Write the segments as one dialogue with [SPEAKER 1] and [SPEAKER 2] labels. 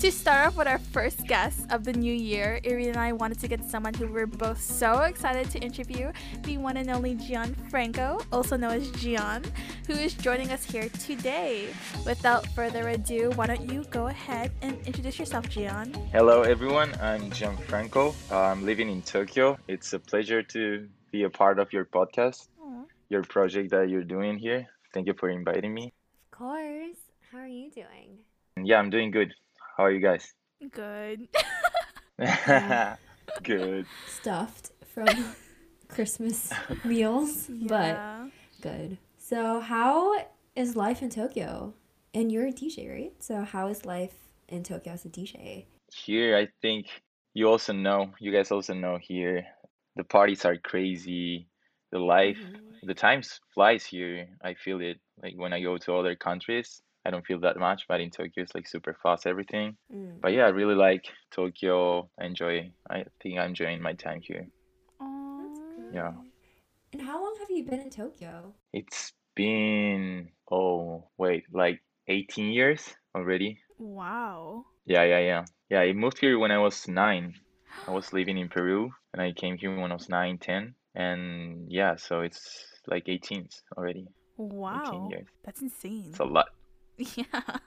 [SPEAKER 1] To start off with our first guest of the new year, Irene and I wanted to get someone who we're both so excited to interview, the one and only Gian Franco, also known as Gian, who is joining us here today. Without further ado, why don't you go ahead and introduce yourself, Gian?
[SPEAKER 2] Hello, everyone. I'm Gianfranco. Uh, I'm living in Tokyo. It's a pleasure to be a part of your podcast,
[SPEAKER 1] Aw.
[SPEAKER 2] your project that you're doing here. Thank you for inviting me.
[SPEAKER 3] Of course. How are you doing?
[SPEAKER 2] Yeah, I'm doing good. How are you guys?
[SPEAKER 1] Good.
[SPEAKER 2] good.
[SPEAKER 3] Stuffed from Christmas meals, but good. So, how is life in Tokyo? And you're a DJ, right? So, how is life in Tokyo as a DJ?
[SPEAKER 2] Here, I think you also know, you guys also know here, the parties are crazy. The life,
[SPEAKER 3] Mhm.
[SPEAKER 2] the times flies here. I feel it. Like when I go to other countries, I don't feel that much, but in Tokyo, it's like super fast, everything.
[SPEAKER 3] Mm.
[SPEAKER 2] But yeah, I really like Tokyo. I enjoy, I think I'm enjoying my time here.
[SPEAKER 1] Aw.
[SPEAKER 2] Yeah.
[SPEAKER 3] And how long have you been in Tokyo?
[SPEAKER 2] It's been, oh, wait, like 18 years already.
[SPEAKER 1] Wow.
[SPEAKER 2] Yeah, yeah, yeah. Yeah, I moved here when I was nine. I was living in Peru and I came here when I was nine, 10. And yeah, so it's like 18 already.
[SPEAKER 1] Wow.
[SPEAKER 2] 18 years.
[SPEAKER 1] That's insane.
[SPEAKER 2] It's a lot.
[SPEAKER 1] Yeah.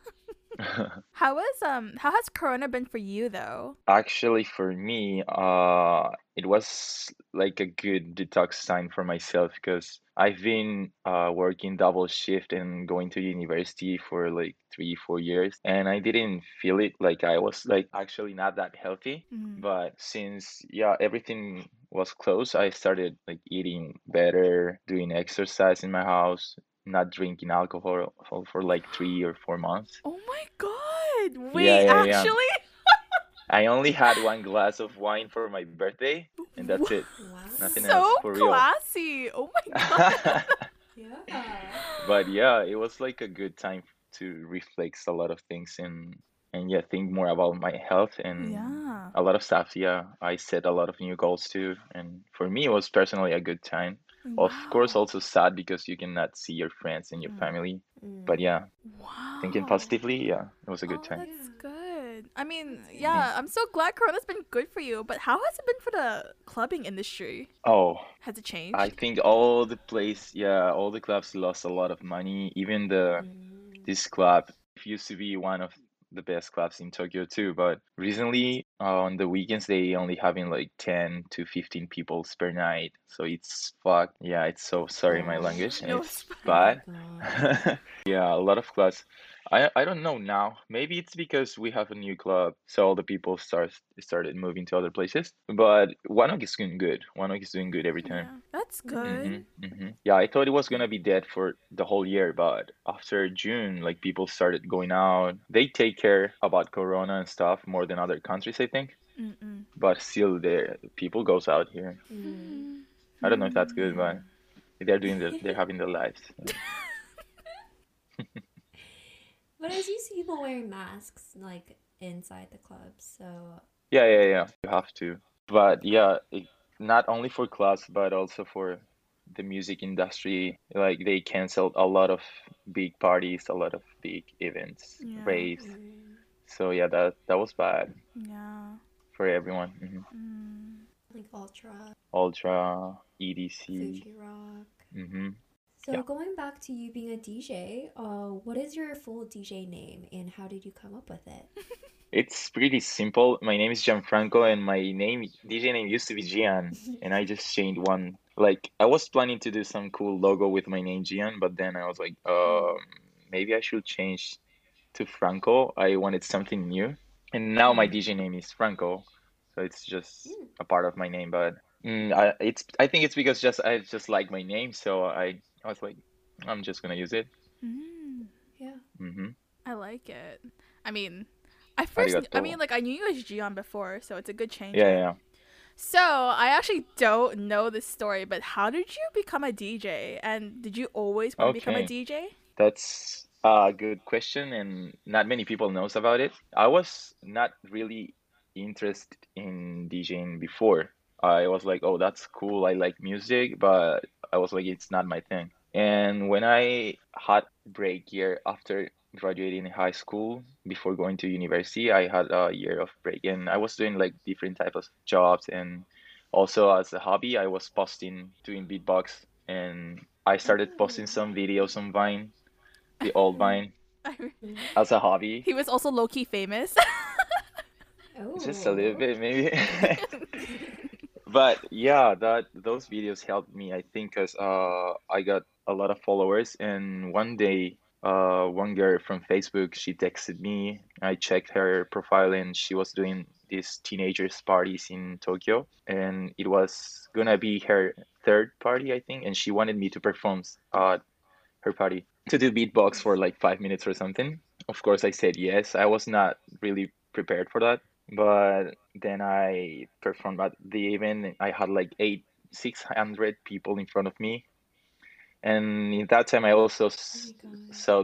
[SPEAKER 1] How was um how has Corona been for you though?
[SPEAKER 2] Actually, for me, uh, it was like a good detox time for myself because I've been uh, working double shift and going to university for like three, four years, and I didn't feel it like I was like actually not that healthy.
[SPEAKER 1] Mm.
[SPEAKER 2] But since yeah, everything was closed, I started like eating better, doing exercise in my house, not drinking alcohol for, for like three or four months.
[SPEAKER 1] Oh my god. Wait,
[SPEAKER 2] Yeah, yeah, yeah.
[SPEAKER 1] actually?
[SPEAKER 2] I only had one glass of wine for my birthday, and that's it.
[SPEAKER 3] Wow.
[SPEAKER 2] Nothing
[SPEAKER 1] so
[SPEAKER 2] else for real.
[SPEAKER 1] classy. Oh my god.
[SPEAKER 3] Yeah.
[SPEAKER 2] But yeah, it was like a good time to reflect a lot of things and and yeah, think more about my health and
[SPEAKER 1] yeah.
[SPEAKER 2] a lot of stuff. Yeah, I set a lot of new goals too, and for me, it was personally a good time. Of course, also sad because you cannot see your friends and your
[SPEAKER 1] Mm.
[SPEAKER 2] family.
[SPEAKER 3] Mm.
[SPEAKER 2] But yeah,
[SPEAKER 1] Wow.
[SPEAKER 2] thinking positively, yeah, it was a good
[SPEAKER 1] oh,
[SPEAKER 2] time.
[SPEAKER 1] That's good. I mean, yeah, I'm so glad Corona's been good for you, but how has it been for the clubbing industry?
[SPEAKER 2] Oh,
[SPEAKER 1] Has it changed?
[SPEAKER 2] I think all the place, yeah, all the clubs lost a lot of money. Even the
[SPEAKER 3] Mm.
[SPEAKER 2] this club used to be one of the best clubs in Tokyo too, but recently uh, on the weekends they only having like 10 to 15 people per night. So it's fucked. Yeah, it's so sorry my
[SPEAKER 3] Oh.
[SPEAKER 2] language.
[SPEAKER 1] No,
[SPEAKER 2] It's bad. Yeah, a lot of clubs. I I don't know now. Maybe it's because we have a new club, so all the people start started moving to other places. But One Oak is doing good. One Oak is doing good every time.
[SPEAKER 1] Yeah, that's good.
[SPEAKER 2] hmm hmm Yeah, I thought it was gonna be dead for the whole year, but after June, like people started going out. They take care about Corona and stuff more than other countries, I think.
[SPEAKER 1] Mm-mm.
[SPEAKER 2] But still, there people goes out here.
[SPEAKER 3] Mm.
[SPEAKER 2] I don't know if that's good, but they're doing the they're having their lives.
[SPEAKER 3] But as you see people wearing masks like inside the clubs, so
[SPEAKER 2] Yeah, yeah, yeah. You have to. But yeah, it, not only for clubs, but also for the music industry. Like they canceled a lot of big parties, a lot of big events,
[SPEAKER 1] Yeah.
[SPEAKER 2] raves.
[SPEAKER 3] mm,
[SPEAKER 2] So yeah, that that was bad
[SPEAKER 1] Yeah.
[SPEAKER 2] for everyone. hmm
[SPEAKER 1] Mm.
[SPEAKER 3] like Ultra,
[SPEAKER 2] Ultra, EDC.
[SPEAKER 3] Fuji Rock.
[SPEAKER 2] hmm
[SPEAKER 3] So
[SPEAKER 2] Yeah.
[SPEAKER 3] going back to you being a DJ, uh, what is your full DJ name and how did you come up with it?
[SPEAKER 2] It's pretty simple. My name is Gianfranco, and my name DJ name used to be Gian, and I just changed one. Like I was planning to do some cool logo with my name Gian, but then I was like, um, maybe I should change to Franco. I wanted something new, and now my
[SPEAKER 3] Mm.
[SPEAKER 2] DJ name is Franco, so it's just
[SPEAKER 3] Mm.
[SPEAKER 2] a part of my name. But mm, I, it's I think it's because just I just like my name, so I I was like, I'm just gonna use it.
[SPEAKER 1] Mm.
[SPEAKER 3] Yeah.
[SPEAKER 2] hmm
[SPEAKER 1] I like it. I mean, I first, kn- I mean, like I knew you as Gian before, so it's a good change.
[SPEAKER 2] Yeah, yeah.
[SPEAKER 1] So I actually don't know this story, but how did you become a DJ? And did you always want to become a DJ?
[SPEAKER 2] That's a good question, and not many people knows about it. I was not really interested in DJing before. I was like, oh, that's cool. I like music, but I was like, it's not my thing. And when I had break year after graduating high school, before going to university, I had a year of break, and I was doing like different types of jobs, and also as a hobby, I was posting doing beatbox, and I started posting some videos on Vine, the old Vine, as a hobby.
[SPEAKER 1] he was also low key famous.
[SPEAKER 3] Oh.
[SPEAKER 2] just a little bit maybe but yeah that those videos helped me i think because uh, i got a lot of followers. And one day uh, one girl from facebook she texted me. I checked her profile and she was doing these teenagers parties in tokyo. And it was gonna be her third party i think. And she wanted me to perform at her party. To do beatbox for like five minutes or something. Of course i said yes. I was not really prepared for that but then I performed at the event. I had like eight, six hundred people in front of me, and in that time I also
[SPEAKER 3] Oh
[SPEAKER 2] s-
[SPEAKER 3] my god.
[SPEAKER 2] saw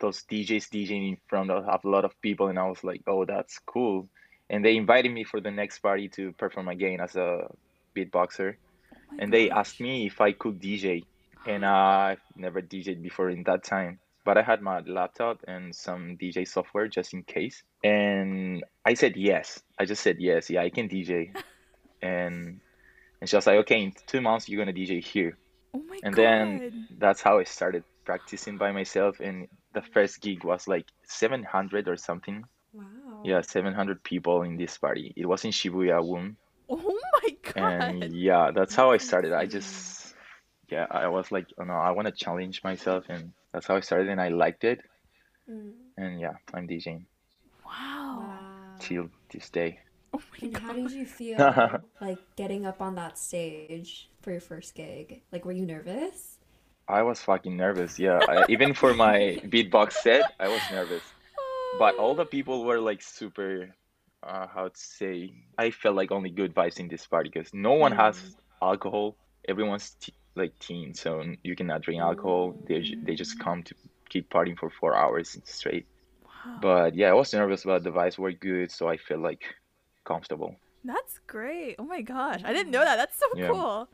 [SPEAKER 2] those DJs DJing in front of a lot of people, and I was like, "Oh, that's cool." And they invited me for the next party to perform again as a beatboxer,
[SPEAKER 1] Oh
[SPEAKER 2] and they asked me if I could DJ, and I've never DJed before in that time. But I had my laptop and some DJ software just in case. And I said yes. I just said yes. Yeah, I can DJ. And and she was like, okay, in two months you're gonna DJ here.
[SPEAKER 1] Oh my
[SPEAKER 2] And
[SPEAKER 1] god.
[SPEAKER 2] then that's how I started practicing by myself. And the first gig was like 700 or something.
[SPEAKER 3] Wow.
[SPEAKER 2] Yeah, 700 people in this party. It was in Shibuya Womb.
[SPEAKER 1] Oh my God.
[SPEAKER 2] And yeah, that's how I started. I just, yeah, I was like, oh no, I want to challenge myself. And that's how I started. And I liked it.
[SPEAKER 3] Mm.
[SPEAKER 2] And yeah, I'm DJing
[SPEAKER 1] Wow.
[SPEAKER 3] Wow.
[SPEAKER 2] till this day.
[SPEAKER 1] Oh my
[SPEAKER 3] And how did you feel like getting up on that stage for your first gig? Like, were you nervous?
[SPEAKER 2] I was fucking nervous. Yeah, I, even for my beatbox set, I was nervous. But all the people were like super, uh, how to say, I felt like only good vibes in this party because no one has
[SPEAKER 3] Mm.
[SPEAKER 2] alcohol. Everyone's t like teen, so you cannot drink alcohol. They they just come to keep partying for four hours straight.
[SPEAKER 1] Wow.
[SPEAKER 2] But yeah, I was nervous, but the vibes were good, so I feel like comfortable.
[SPEAKER 1] That's great. Oh my gosh. I didn't know that. That's so
[SPEAKER 2] Yeah.
[SPEAKER 1] cool.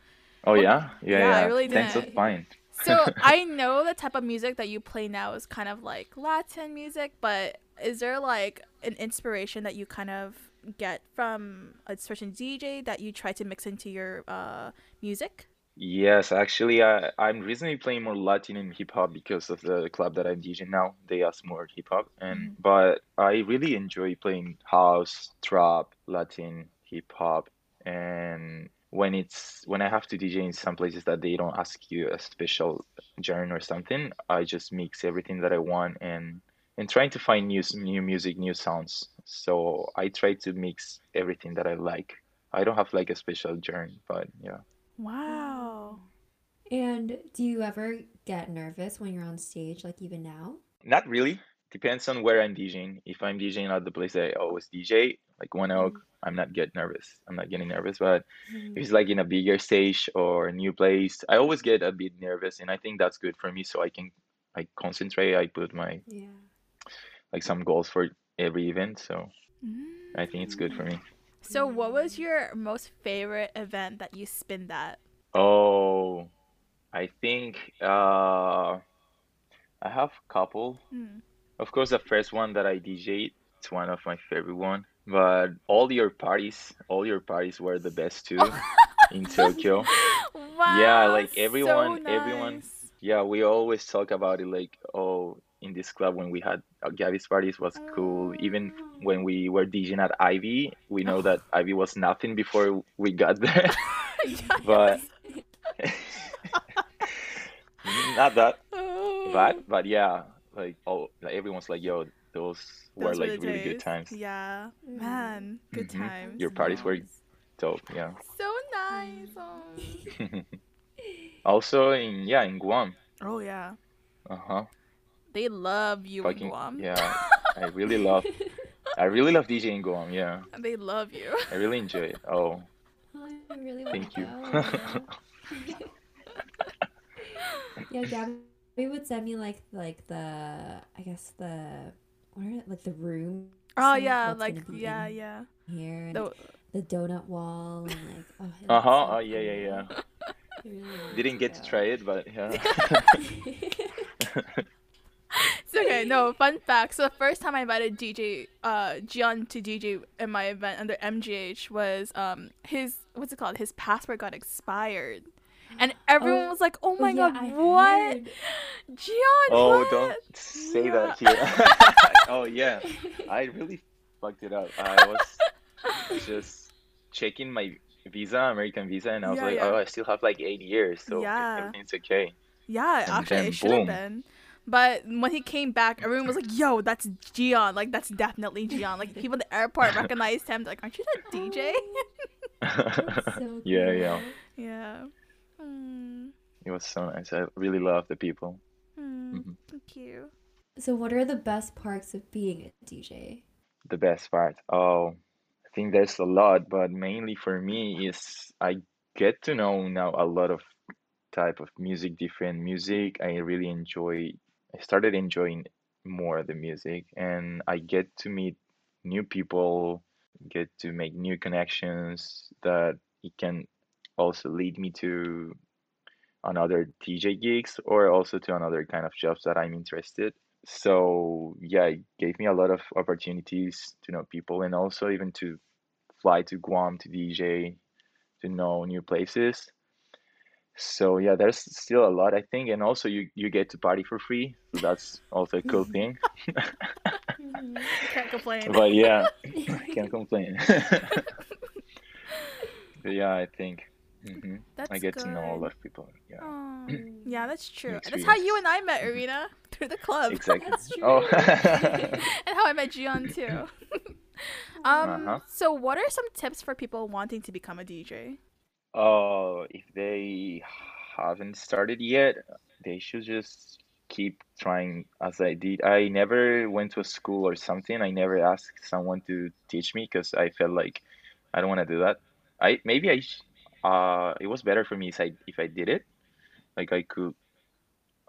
[SPEAKER 2] Oh
[SPEAKER 1] Well,
[SPEAKER 2] yeah, yeah,
[SPEAKER 1] yeah, I
[SPEAKER 2] yeah.
[SPEAKER 1] really
[SPEAKER 2] Thanks,
[SPEAKER 1] didn't.
[SPEAKER 2] that's fine.
[SPEAKER 1] So I know the type of music that you play now is kind of like Latin music, but is there like an inspiration that you kind of get from a certain DJ that you try to mix into your uh, music?
[SPEAKER 2] Yes, actually, I I'm recently playing more Latin and hip hop because of the club that I'm DJing now. They ask more hip hop, and mm-hmm. but I really enjoy playing house, trap, Latin, hip hop, and when it's when I have to DJ in some places that they don't ask you a special genre or something, I just mix everything that I want and and trying to find new s- new music, new sounds. So I try to mix everything that I like. I don't have like a special genre, but yeah.
[SPEAKER 1] Wow.
[SPEAKER 3] And do you ever get nervous when you're on stage, like even now?
[SPEAKER 2] Not really. Depends on where I'm DJing. If I'm DJing at the place I always DJ, like One Oak, I'm not get nervous. I'm not getting nervous. But if it's like in a bigger stage or a new place, I always get a bit nervous, and I think that's good for me, so I can like concentrate. I put my
[SPEAKER 3] Yeah.
[SPEAKER 2] like some goals for every event, so
[SPEAKER 1] Mm.
[SPEAKER 2] I think it's good for me.
[SPEAKER 1] So, what was your most favorite event that you spinned at?
[SPEAKER 2] Oh, I think uh, I have a couple.
[SPEAKER 1] Mm.
[SPEAKER 2] Of course, the first one that I DJ'd, it's one of my favorite one. But all your parties, all your parties were the best too in Tokyo.
[SPEAKER 1] Wow.
[SPEAKER 2] Yeah, like
[SPEAKER 1] so
[SPEAKER 2] everyone- everyone- Yeah, we always talk about it like, oh, in this club when we had uh, Gabby's parties was cool. Even when we were DJing at Ivy, we know that Ivy was nothing before we got there.
[SPEAKER 1] Yeah,
[SPEAKER 2] But- Not that
[SPEAKER 1] Oh.
[SPEAKER 2] bad, but yeah, like oh, like everyone's like, yo, those were
[SPEAKER 1] Those were
[SPEAKER 2] like
[SPEAKER 1] the
[SPEAKER 2] really good times.
[SPEAKER 1] Yeah, man, good
[SPEAKER 2] Mhm.
[SPEAKER 1] times.
[SPEAKER 2] Your parties were dope, yeah.
[SPEAKER 1] so nice. Oh,
[SPEAKER 2] Also in yeah, in Guam.
[SPEAKER 1] oh yeah,
[SPEAKER 2] Uh-huh.
[SPEAKER 1] They love you
[SPEAKER 2] Fucking
[SPEAKER 1] in Guam.
[SPEAKER 2] yeah. I really love I really love DJing Guam, yeah.
[SPEAKER 1] they love you.
[SPEAKER 2] I really enjoy it. Oh,
[SPEAKER 3] I really want
[SPEAKER 2] thank you.
[SPEAKER 3] go yeah, Gabby would send me like like the I guess the what are it like the room
[SPEAKER 1] Oh yeah, like yeah, yeah.
[SPEAKER 3] here
[SPEAKER 1] The,
[SPEAKER 3] the donut wall and like oh it
[SPEAKER 2] Uh-huh.
[SPEAKER 3] so
[SPEAKER 2] Oh yeah, yeah,
[SPEAKER 3] cool.
[SPEAKER 2] yeah. Didn't get to
[SPEAKER 3] Yeah.
[SPEAKER 2] try it, but yeah.
[SPEAKER 1] It's okay. No, fun fact. So the first time I invited DJ uh Gian to DJ in my event under MGH was um his what's it called? His passport got expired. And everyone
[SPEAKER 3] Oh.
[SPEAKER 1] was like, "Oh my
[SPEAKER 3] yeah,
[SPEAKER 1] god,
[SPEAKER 3] I
[SPEAKER 1] what?
[SPEAKER 3] heard.
[SPEAKER 1] Gian,
[SPEAKER 2] oh,
[SPEAKER 1] what?"
[SPEAKER 2] don't say
[SPEAKER 1] Yeah.
[SPEAKER 2] that here. oh yeah, I really fucked it up. I was just checking my visa, American visa, and I was
[SPEAKER 1] Yeah,
[SPEAKER 2] like,
[SPEAKER 1] yeah.
[SPEAKER 2] oh, I still have like eight years, so
[SPEAKER 1] Yeah.
[SPEAKER 2] everything's okay.
[SPEAKER 1] Yeah,
[SPEAKER 2] And
[SPEAKER 1] actually,
[SPEAKER 2] then
[SPEAKER 1] it should have been. But when he came back, everyone was like, "Yo, that's Gian! Like, that's definitely Gian!" Like, people at the airport recognized him. Like, aren't you that DJ?
[SPEAKER 3] So
[SPEAKER 2] yeah,
[SPEAKER 3] cool.
[SPEAKER 2] yeah.
[SPEAKER 1] yeah. Hmm.
[SPEAKER 2] It was so nice. I really love the people.
[SPEAKER 1] Hmm.
[SPEAKER 2] Mhm.
[SPEAKER 1] Thank you.
[SPEAKER 3] So, what are the best parts of being a DJ?
[SPEAKER 2] The best part. Oh, I think there's a lot, but mainly for me is I get to know now a lot of type of music, different music. I really enjoy. I started enjoying more the music, and I get to meet new people, get to make new connections that it can also lead me to another DJ gigs or also to another kind of jobs that I'm interested. So yeah, it gave me a lot of opportunities to know people and also even to fly to Guam to DJ, to know new places. So yeah, there's still a lot I think, and also you you get to party for free, so that's also a cool thing.
[SPEAKER 3] Mhm.
[SPEAKER 1] Can't complain.
[SPEAKER 2] But yeah, can't complain. But yeah, I think hmm
[SPEAKER 1] That's
[SPEAKER 2] I get to know a lot of people. Yeah,
[SPEAKER 1] yeah, that's true. That's how you and I met, Arena, through the club.
[SPEAKER 2] exactly.
[SPEAKER 3] That's true.
[SPEAKER 2] Oh.
[SPEAKER 1] and how I met Gian too. um,
[SPEAKER 2] Uh-huh.
[SPEAKER 1] so what are some tips for people wanting to become a DJ?
[SPEAKER 2] Oh, if they haven't started yet, they should just keep trying as I did. I never went to a school or something. I never asked someone to teach me because I felt like I don't want to do that. I maybe I uh it was better for me if I if I did it. Like I could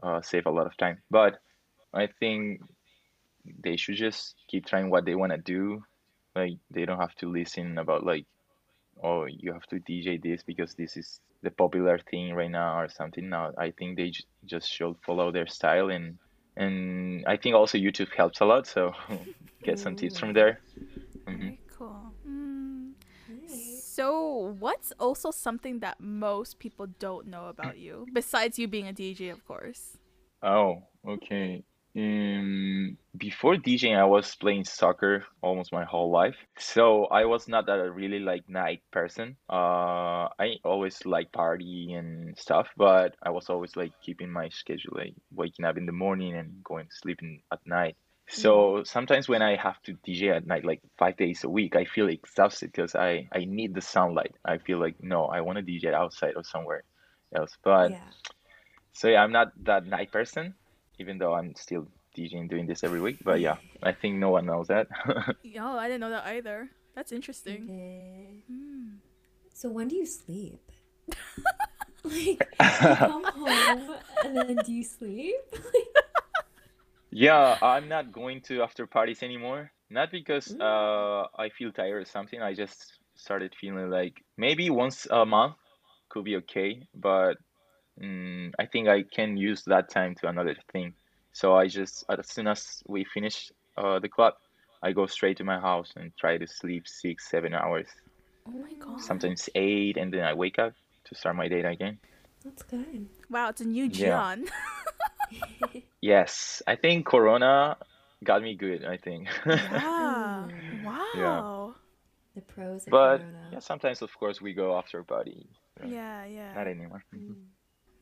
[SPEAKER 2] uh save a lot of time. But I think they should just keep trying what they want to do. Like they don't have to listen about like oh you have to DJ this because this is the popular thing right now or something. No, I think they j- just should follow their style and and I think also YouTube helps a lot. So get some tips from there. hmm
[SPEAKER 1] Very cool. Mm.
[SPEAKER 3] Nice.
[SPEAKER 1] So, what's also something that most people don't know about you, besides you being a DJ, of course?
[SPEAKER 2] Oh, okay. Um, before DJing, I was playing soccer almost my whole life. So I was not a really like night person. Uh, I always like party and stuff, but I was always like keeping my schedule, like waking up in the morning and going sleeping at night. So sometimes when I have to DJ at night, like five days a week, I feel exhausted because I, I need the sunlight. I feel like, no, I want to DJ outside or somewhere else. But
[SPEAKER 3] yeah.
[SPEAKER 2] so yeah, I'm not that night person, even though I'm still DJing doing this every week. But yeah, I think no one knows that.
[SPEAKER 1] Oh, I didn't know that either. That's interesting.
[SPEAKER 3] Okay.
[SPEAKER 1] Mm.
[SPEAKER 3] So when do you sleep? like you come home and then do you sleep?
[SPEAKER 2] Yeah, I'm not going to after parties anymore. Not because uh I feel tired or something. I just started feeling like maybe once a month could be okay, but mm, I think I can use that time to another thing. So I just as soon as we finish uh the club, I go straight to my house and try to sleep six, seven hours.
[SPEAKER 1] Oh my god.
[SPEAKER 2] sometimes eight, and then I wake up to start my day again.
[SPEAKER 3] That's good.
[SPEAKER 1] Wow, it's a new
[SPEAKER 2] Yeah. Yes, I think Corona got me good, I think.
[SPEAKER 1] Yeah. Wow.
[SPEAKER 3] The pros of
[SPEAKER 2] But
[SPEAKER 3] Corona.
[SPEAKER 2] yeah, sometimes of course we go after party. so
[SPEAKER 1] Yeah, yeah.
[SPEAKER 2] Not anymore.
[SPEAKER 3] Mm.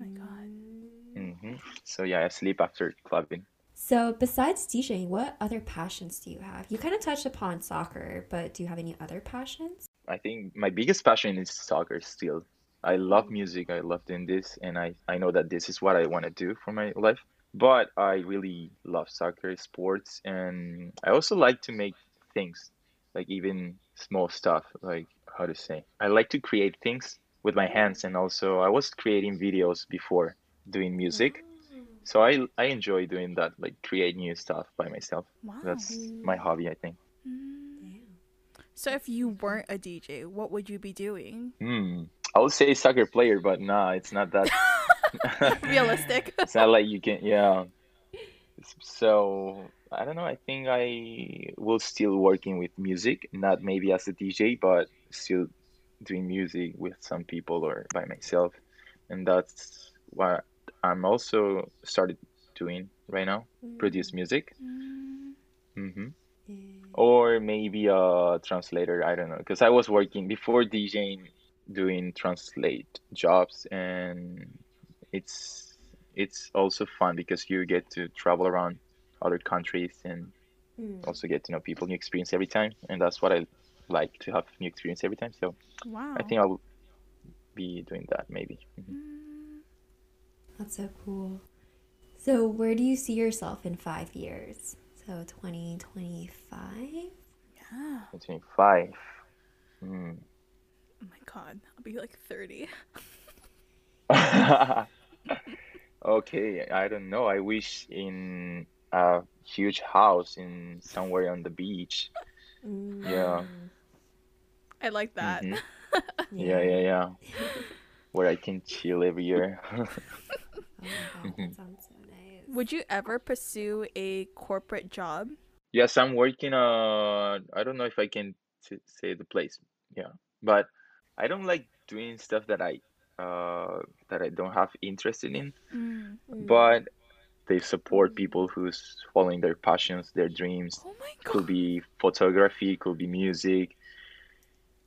[SPEAKER 1] Oh my god.
[SPEAKER 2] hmm So yeah, I sleep after clubbing.
[SPEAKER 3] So besides DJing, what other passions do you have? You kind of touched upon soccer, but do you have any other passions?
[SPEAKER 2] I think my biggest passion is soccer still. I love music, I love doing this, and I, I know that this is what I want to do for my life. But I really love soccer, sports, and I also like to make things, like even small stuff, like how to say. I like to create things with my hands, and also I was creating videos before doing music. So I, I enjoy doing that, like create new stuff by myself.
[SPEAKER 1] Wow.
[SPEAKER 2] That's my hobby, I think.
[SPEAKER 1] Mm. So if you weren't a DJ, what would you be doing?
[SPEAKER 2] Hmm. I would say soccer player, but nah, it's not that.
[SPEAKER 1] Realistic.
[SPEAKER 2] it's not like you can, yeah. So I don't know. I think I will still working with music, not maybe as a DJ, but still doing music with some people or by myself, and that's what I'm also started doing right now. Produce music.
[SPEAKER 1] Mm,
[SPEAKER 2] hmm
[SPEAKER 3] Yeah.
[SPEAKER 2] or maybe a translator i don't know because i was working before djing doing translate jobs and it's it's also fun because you get to travel around other countries and
[SPEAKER 3] Mm.
[SPEAKER 2] also get to know people new experience every time and that's what i like to have new experience every time so
[SPEAKER 1] wow.
[SPEAKER 2] i think i'll be doing that maybe Mhm.
[SPEAKER 1] Mm,
[SPEAKER 3] That's so cool. So, where do you see yourself in five years? So, 2025?
[SPEAKER 1] yeah.
[SPEAKER 2] 25 Hmm.
[SPEAKER 1] Oh my god. I'll be like 30.
[SPEAKER 2] okay i don't know i wish in a huge house in somewhere on the beach Yeah.
[SPEAKER 3] Mm.
[SPEAKER 1] I like that.
[SPEAKER 2] Mhm. Yeah, yeah, yeah. Where I can chill every year.
[SPEAKER 3] Oh god, that sounds so nice.
[SPEAKER 1] Would you ever pursue a corporate job?
[SPEAKER 2] Yes, I'm working on. I don't know if I can t say the place. Yeah, but I don't like doing stuff that I uh that I don't have interest in.
[SPEAKER 1] Mm.
[SPEAKER 3] Mm.
[SPEAKER 2] But they support people who's following their passions, their dreams.
[SPEAKER 1] Oh my
[SPEAKER 2] Could be photography, could be music,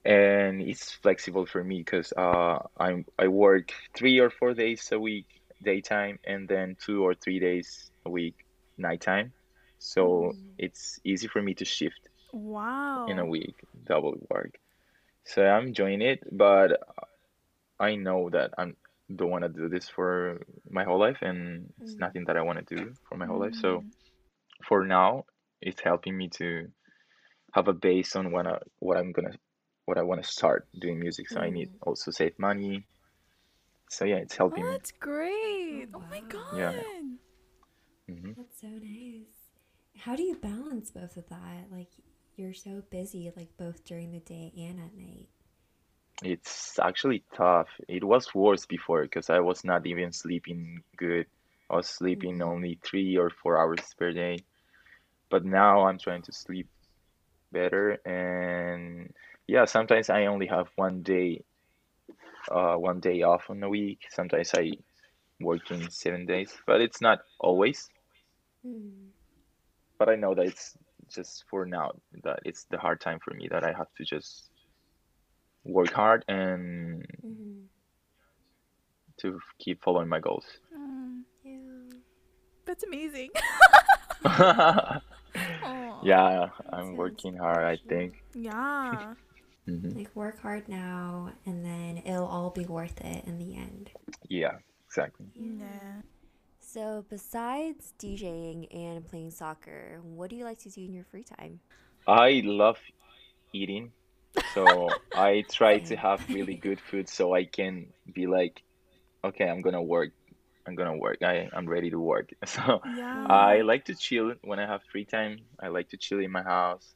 [SPEAKER 2] and it's flexible for me because uh I'm I work three or four days a week daytime and then two or three days a week nighttime. So
[SPEAKER 3] Mm.
[SPEAKER 2] it's easy for me to shift
[SPEAKER 1] Wow.
[SPEAKER 2] in a week, double work. So I'm enjoying it, but I know that I'm don't want to do this for my whole life and it's
[SPEAKER 3] Mm.
[SPEAKER 2] nothing that I want to do for my whole life. So
[SPEAKER 1] Mm.
[SPEAKER 2] for now, it's helping me to have a base on what I, what I'm gonna what I want to start doing music. So I need
[SPEAKER 3] Mm.
[SPEAKER 2] also save money. So yeah, it's helping
[SPEAKER 1] Oh,
[SPEAKER 2] me.
[SPEAKER 1] that's great.
[SPEAKER 3] Oh,
[SPEAKER 1] Oh my god.
[SPEAKER 2] Yeah. hmm
[SPEAKER 3] That's so nice. How do you balance both of that? Like, you're so busy, like, both during the day and at night.
[SPEAKER 2] It's actually tough. It was worse before because I was not even sleeping good. I was sleeping
[SPEAKER 3] Mhm.
[SPEAKER 2] only three or four hours per day. But now I'm trying to sleep better and yeah, sometimes I only have one day uh one day off in a week. Sometimes I work in seven days, but it's not always.
[SPEAKER 3] Mm.
[SPEAKER 2] But I know that it's just for now that it's the hard time for me that I have to just work hard and
[SPEAKER 3] hmm
[SPEAKER 2] to keep following my goals.
[SPEAKER 1] Mm,
[SPEAKER 3] Yeah.
[SPEAKER 1] that's amazing.
[SPEAKER 2] Yeah,
[SPEAKER 1] Aw.
[SPEAKER 2] I'm working hard, I think.
[SPEAKER 1] Yeah.
[SPEAKER 2] hmm
[SPEAKER 3] Like, work hard now, and then it'll all be worth it in the end.
[SPEAKER 2] Yeah, exactly.
[SPEAKER 1] Yeah.
[SPEAKER 3] So, besides DJing and playing soccer, what do you like to do in your free time?
[SPEAKER 2] I love eating, so I try to have really good food so I can be like, okay, I'm gonna work. I'm gonna work. I, I'm ready to work. So
[SPEAKER 1] Yeah.
[SPEAKER 2] I like to chill when I have free time. I like to chill in my house,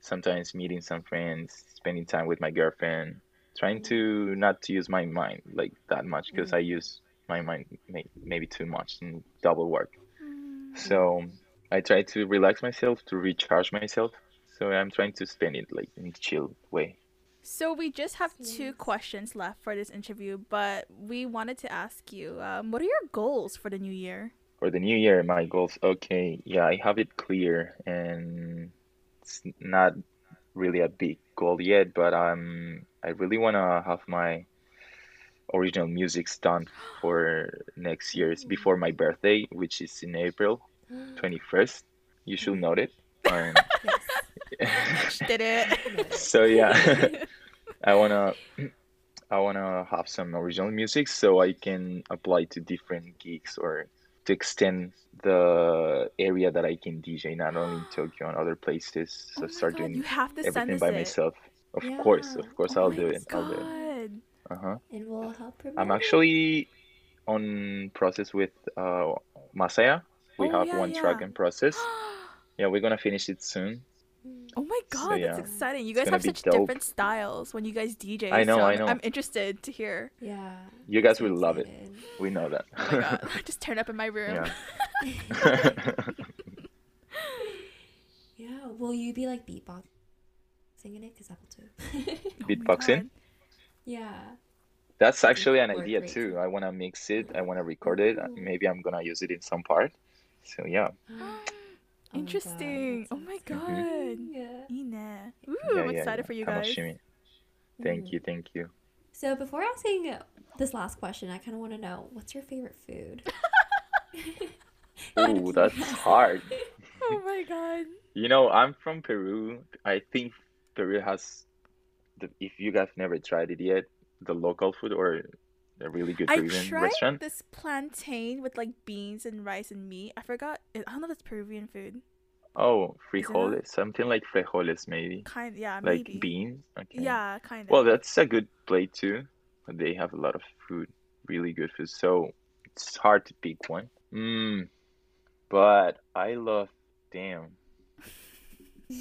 [SPEAKER 2] sometimes meeting some friends, spending time with my girlfriend, trying to not to use my mind like that much because I use my mind may, maybe too much and double work.
[SPEAKER 1] Mm.
[SPEAKER 2] So I try to relax myself, to recharge myself. So I'm trying to spend it like in a chill way.
[SPEAKER 1] So we just have two questions left for this interview, but we wanted to ask you, um, what are your goals for the new year?
[SPEAKER 2] For the new year, my goals, okay, yeah, I have it clear and it's not really a big goal yet, but um, I really want to have my original musics done for next year's before my birthday, which is in April 21st. You should note it. Um,
[SPEAKER 3] Yes.
[SPEAKER 1] Did it?
[SPEAKER 2] so yeah, I wanna I wanna have some original music so I can apply to different gigs or to extend the area that I can DJ, not only in Tokyo and other places. So
[SPEAKER 1] oh
[SPEAKER 2] start
[SPEAKER 1] god,
[SPEAKER 2] doing
[SPEAKER 1] you have to
[SPEAKER 2] everything by
[SPEAKER 1] it.
[SPEAKER 2] myself. Of course, of course,
[SPEAKER 1] Oh
[SPEAKER 2] I'll do it. I'll do it.
[SPEAKER 1] god.
[SPEAKER 2] Uh-huh.
[SPEAKER 3] And we'll help promote
[SPEAKER 2] I'm actually on process with uh Masaya. We
[SPEAKER 1] Oh,
[SPEAKER 2] have
[SPEAKER 1] yeah,
[SPEAKER 2] one track in process. Yeah, we're gonna finish it soon.
[SPEAKER 1] Oh my god,
[SPEAKER 2] yeah,
[SPEAKER 1] that's exciting! You guys have such
[SPEAKER 2] dope.
[SPEAKER 1] different styles when you guys DJ.
[SPEAKER 2] I know,
[SPEAKER 1] so
[SPEAKER 2] I
[SPEAKER 1] I'm-
[SPEAKER 2] know.
[SPEAKER 1] I'm interested to hear.
[SPEAKER 3] Yeah.
[SPEAKER 2] You guys
[SPEAKER 3] so
[SPEAKER 2] will love it. We know that.
[SPEAKER 1] Oh my god, I just turn up in my room.
[SPEAKER 2] Yeah.
[SPEAKER 3] Yeah. Will you be like beatboxing in it? Cause I will too.
[SPEAKER 1] Oh
[SPEAKER 2] Beatboxing?
[SPEAKER 1] God.
[SPEAKER 3] yeah.
[SPEAKER 2] That's actually an idea
[SPEAKER 3] great.
[SPEAKER 2] too. I want to mix it. I want to record it.
[SPEAKER 3] Ooh.
[SPEAKER 2] Maybe I'm gonna use it in some part. So yeah.
[SPEAKER 3] Oh my God,
[SPEAKER 1] Interesting. oh my
[SPEAKER 3] sounds
[SPEAKER 1] god.
[SPEAKER 3] Yeah.
[SPEAKER 1] Ina. Ooh,
[SPEAKER 2] yeah,
[SPEAKER 1] I'm
[SPEAKER 2] yeah,
[SPEAKER 1] excited
[SPEAKER 2] yeah.
[SPEAKER 1] for you guys.
[SPEAKER 2] Thank
[SPEAKER 3] Mm.
[SPEAKER 2] you, thank you.
[SPEAKER 3] So before asking this last question, I kind of want to know what's your favorite food? Out of
[SPEAKER 2] Ooh, that's hard.
[SPEAKER 1] Oh my god.
[SPEAKER 2] You know, I'm from Peru. I think Peru has the if you guys never tried it yet, the local food or a really good
[SPEAKER 1] I tried
[SPEAKER 2] restaurant.
[SPEAKER 1] this plantain with like beans and rice and meat. I forgot. I don't know if it's Peruvian food.
[SPEAKER 2] Oh, frijoles, something like frijoles maybe.
[SPEAKER 1] Kind, yeah, maybe.
[SPEAKER 2] Like
[SPEAKER 1] maybe.
[SPEAKER 2] beans. Okay.
[SPEAKER 1] Yeah, kind of.
[SPEAKER 2] Well, that's a good plate too. But they have a lot of food, really good food. So it's hard to pick one. Mm, but I love, damn.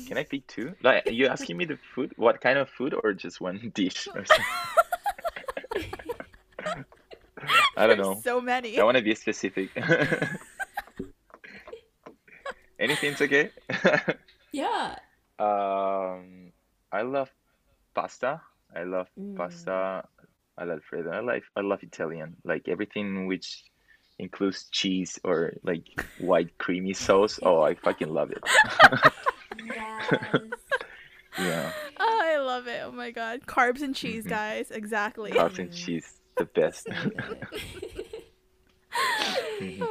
[SPEAKER 2] Can I pick two? Like, you asking me the food? What kind of food or just one dish or something? I don't
[SPEAKER 1] There's
[SPEAKER 2] know.
[SPEAKER 1] So many.
[SPEAKER 2] I want to be specific. Anything's okay?
[SPEAKER 3] Yeah.
[SPEAKER 2] Um, I love pasta. I love
[SPEAKER 3] Mm.
[SPEAKER 2] pasta all'alfredo. I like I love Italian. Like everything which includes cheese or like white creamy sauce. Oh, I fucking love it.
[SPEAKER 3] Yes.
[SPEAKER 2] Yeah,
[SPEAKER 1] Oh, I love it. Oh my god. Carbs and cheese,
[SPEAKER 2] Mhm.
[SPEAKER 1] guys. Exactly.
[SPEAKER 2] carbs and cheese, the best.
[SPEAKER 3] So good.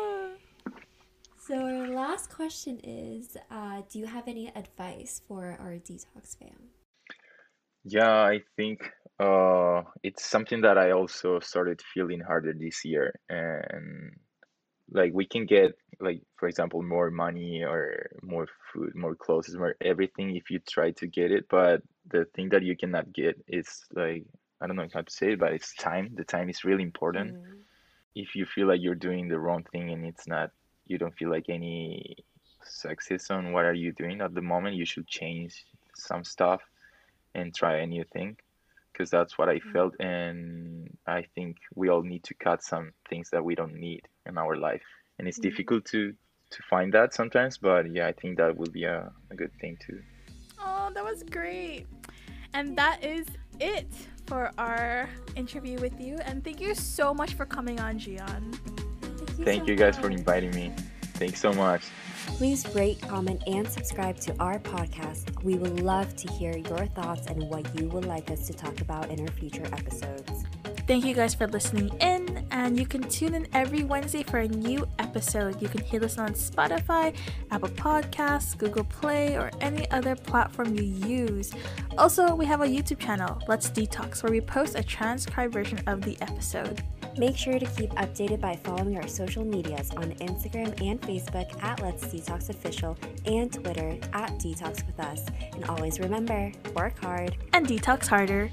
[SPEAKER 3] So our last question is, uh, do you have any advice for our detox fam?
[SPEAKER 2] Yeah, I think uh, it's something that I also started feeling harder this year, and like we can get like for example more money or more food, more clothes, more everything if you try to get it, but the thing that you cannot get is like I don't know how to say it, but it's time. The time is really important.
[SPEAKER 3] Mm.
[SPEAKER 2] If you feel like you're doing the wrong thing and it's not, you don't feel like any success on what are you doing at the moment, you should change some stuff and try a new thing because that's what I
[SPEAKER 3] Mm.
[SPEAKER 2] felt. And I think we all need to cut some things that we don't need in our life. And it's
[SPEAKER 3] Mhm.
[SPEAKER 2] difficult to to find that sometimes, but yeah, I think that would be a, a good thing too.
[SPEAKER 1] Oh, that was great. And that is it for our interview with you. And thank you so much for coming on, Gian.
[SPEAKER 2] Thank
[SPEAKER 3] so
[SPEAKER 2] you guys for inviting me. Thanks so much.
[SPEAKER 3] Please rate, comment, and subscribe to our podcast. We would love to hear your thoughts and what you would like us to talk about in our future episodes.
[SPEAKER 1] Thank you guys for listening in, and you can tune in every Wednesday for a new episode. You can hear us on Spotify, Apple Podcasts, Google Play, or any other platform you use. Also, we have a YouTube channel, Let's Detox, where we post a transcribed version of the episode.
[SPEAKER 3] Make sure to keep updated by following our social medias on Instagram and Facebook at Let's Detox Official and Twitter at Detox With Us. And always remember, work hard
[SPEAKER 1] And detox harder.